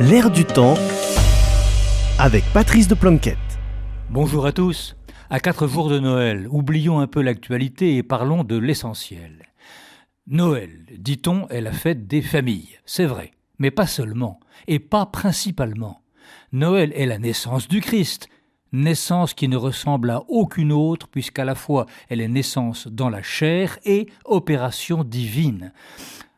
L'air du temps avec Patrice de Planquette. Bonjour à tous. À quatre jours de Noël, oublions un peu l'actualité et parlons de l'essentiel. Noël, dit-on, est la fête des familles, c'est vrai, mais pas seulement, et pas principalement. Noël est la naissance du Christ, naissance qui ne ressemble à aucune autre puisqu'à la fois elle est naissance dans la chair et opération divine.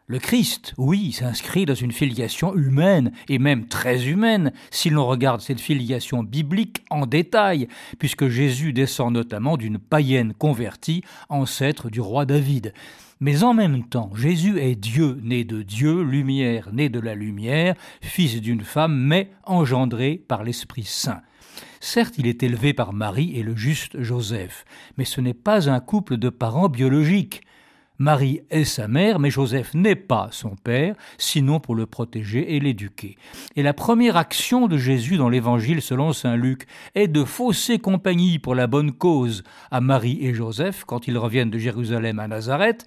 Le Christ, oui, s'inscrit dans une filiation humaine et même très humaine si l'on regarde cette filiation biblique en détail, puisque Jésus descend notamment d'une païenne convertie, ancêtre du roi David. Mais en même temps, Jésus est Dieu, né de Dieu, lumière, né de la lumière, fils d'une femme, mais engendré par l'Esprit Saint. Certes, il est élevé par Marie et le juste Joseph, mais ce n'est pas un couple de parents biologiques. Marie est sa mère, mais Joseph n'est pas son père, sinon pour le protéger et l'éduquer. Et la première action de Jésus dans l'Évangile selon Saint Luc est de fausser compagnie pour la bonne cause à Marie et Joseph quand ils reviennent de Jérusalem à Nazareth.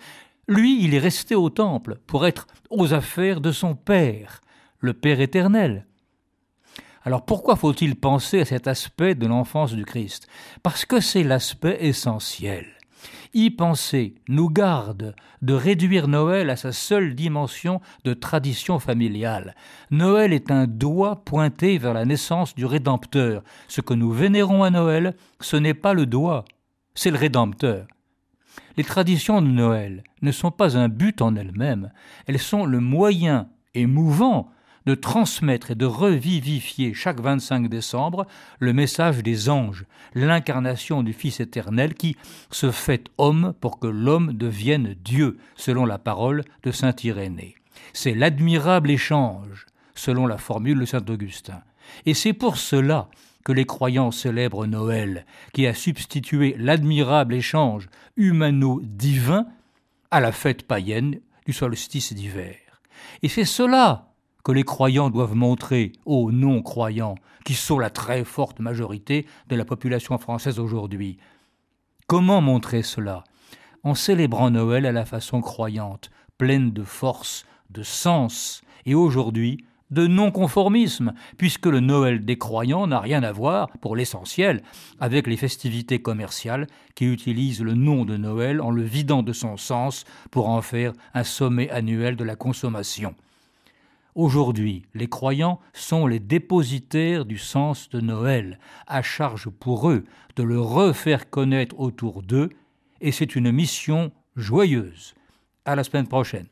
Lui, il est resté au temple pour être aux affaires de son Père, le Père éternel. Alors pourquoi faut-il penser à cet aspect de l'enfance du Christ? Parce que c'est l'aspect essentiel. Y penser nous garde de réduire Noël à sa seule dimension de tradition familiale. Noël est un doigt pointé vers la naissance du Rédempteur. Ce que nous vénérons à Noël, ce n'est pas le doigt, c'est le Rédempteur. Les traditions de Noël ne sont pas un but en elles-mêmes, elles sont le moyen émouvant de transmettre et de revivifier chaque 25 décembre le message des anges, l'incarnation du Fils éternel qui se fait homme pour que l'homme devienne Dieu, selon la parole de Saint Irénée. C'est l'admirable échange, selon la formule de Saint Augustin. Et c'est pour cela que les croyants célèbrent Noël, qui a substitué l'admirable échange humano-divin à la fête païenne du solstice d'hiver. Et c'est cela que les croyants doivent montrer aux non-croyants, qui sont la très forte majorité de la population française aujourd'hui. Comment montrer cela? En célébrant Noël à la façon croyante, pleine de force, de sens, et aujourd'hui de non-conformisme, puisque le Noël des croyants n'a rien à voir, pour l'essentiel, avec les festivités commerciales qui utilisent le nom de Noël en le vidant de son sens pour en faire un sommet annuel de la consommation. Aujourd'hui, les croyants sont les dépositaires du sens de Noël, à charge pour eux de le refaire connaître autour d'eux, et c'est une mission joyeuse. À la semaine prochaine.